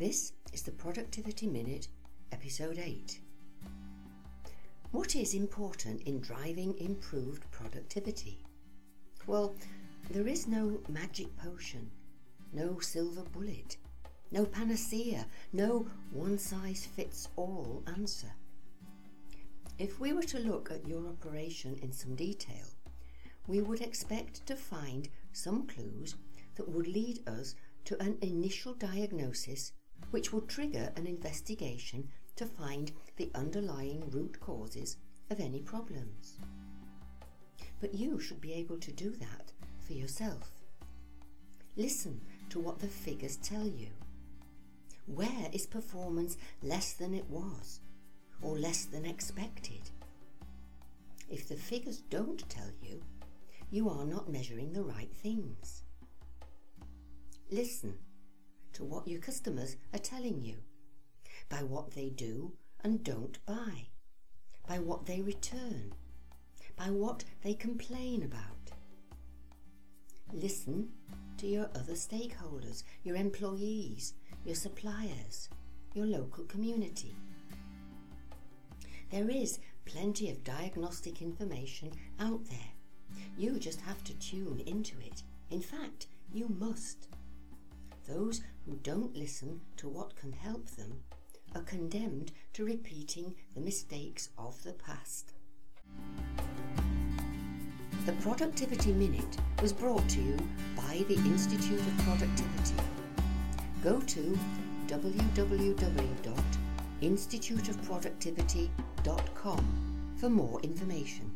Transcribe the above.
This is the Productivity Minute, Episode 8. What is important in driving improved productivity? Well, there is no magic potion, no silver bullet, no panacea, no one size fits all answer. If we were to look at your operation in some detail, we would expect to find some clues that would lead us to an initial diagnosis which will trigger an investigation to find the underlying root causes of any problems. But you should be able to do that for yourself. Listen to what the figures tell you. Where is performance less than it was or less than expected? If the figures don't tell you, you are not measuring the right things. Listen to what your customers are telling you, by what they do and don't buy, by what they return, by what they complain about. Listen to your other stakeholders, your employees, your suppliers, your local community. There is plenty of diagnostic information out there. You just have to tune into it. In fact, you must. Those who don't listen to what can help them are condemned to repeating the mistakes of the past. The Productivity Minute was brought to you by the Institute of Productivity. Go to www.instituteofproductivity.com for more information.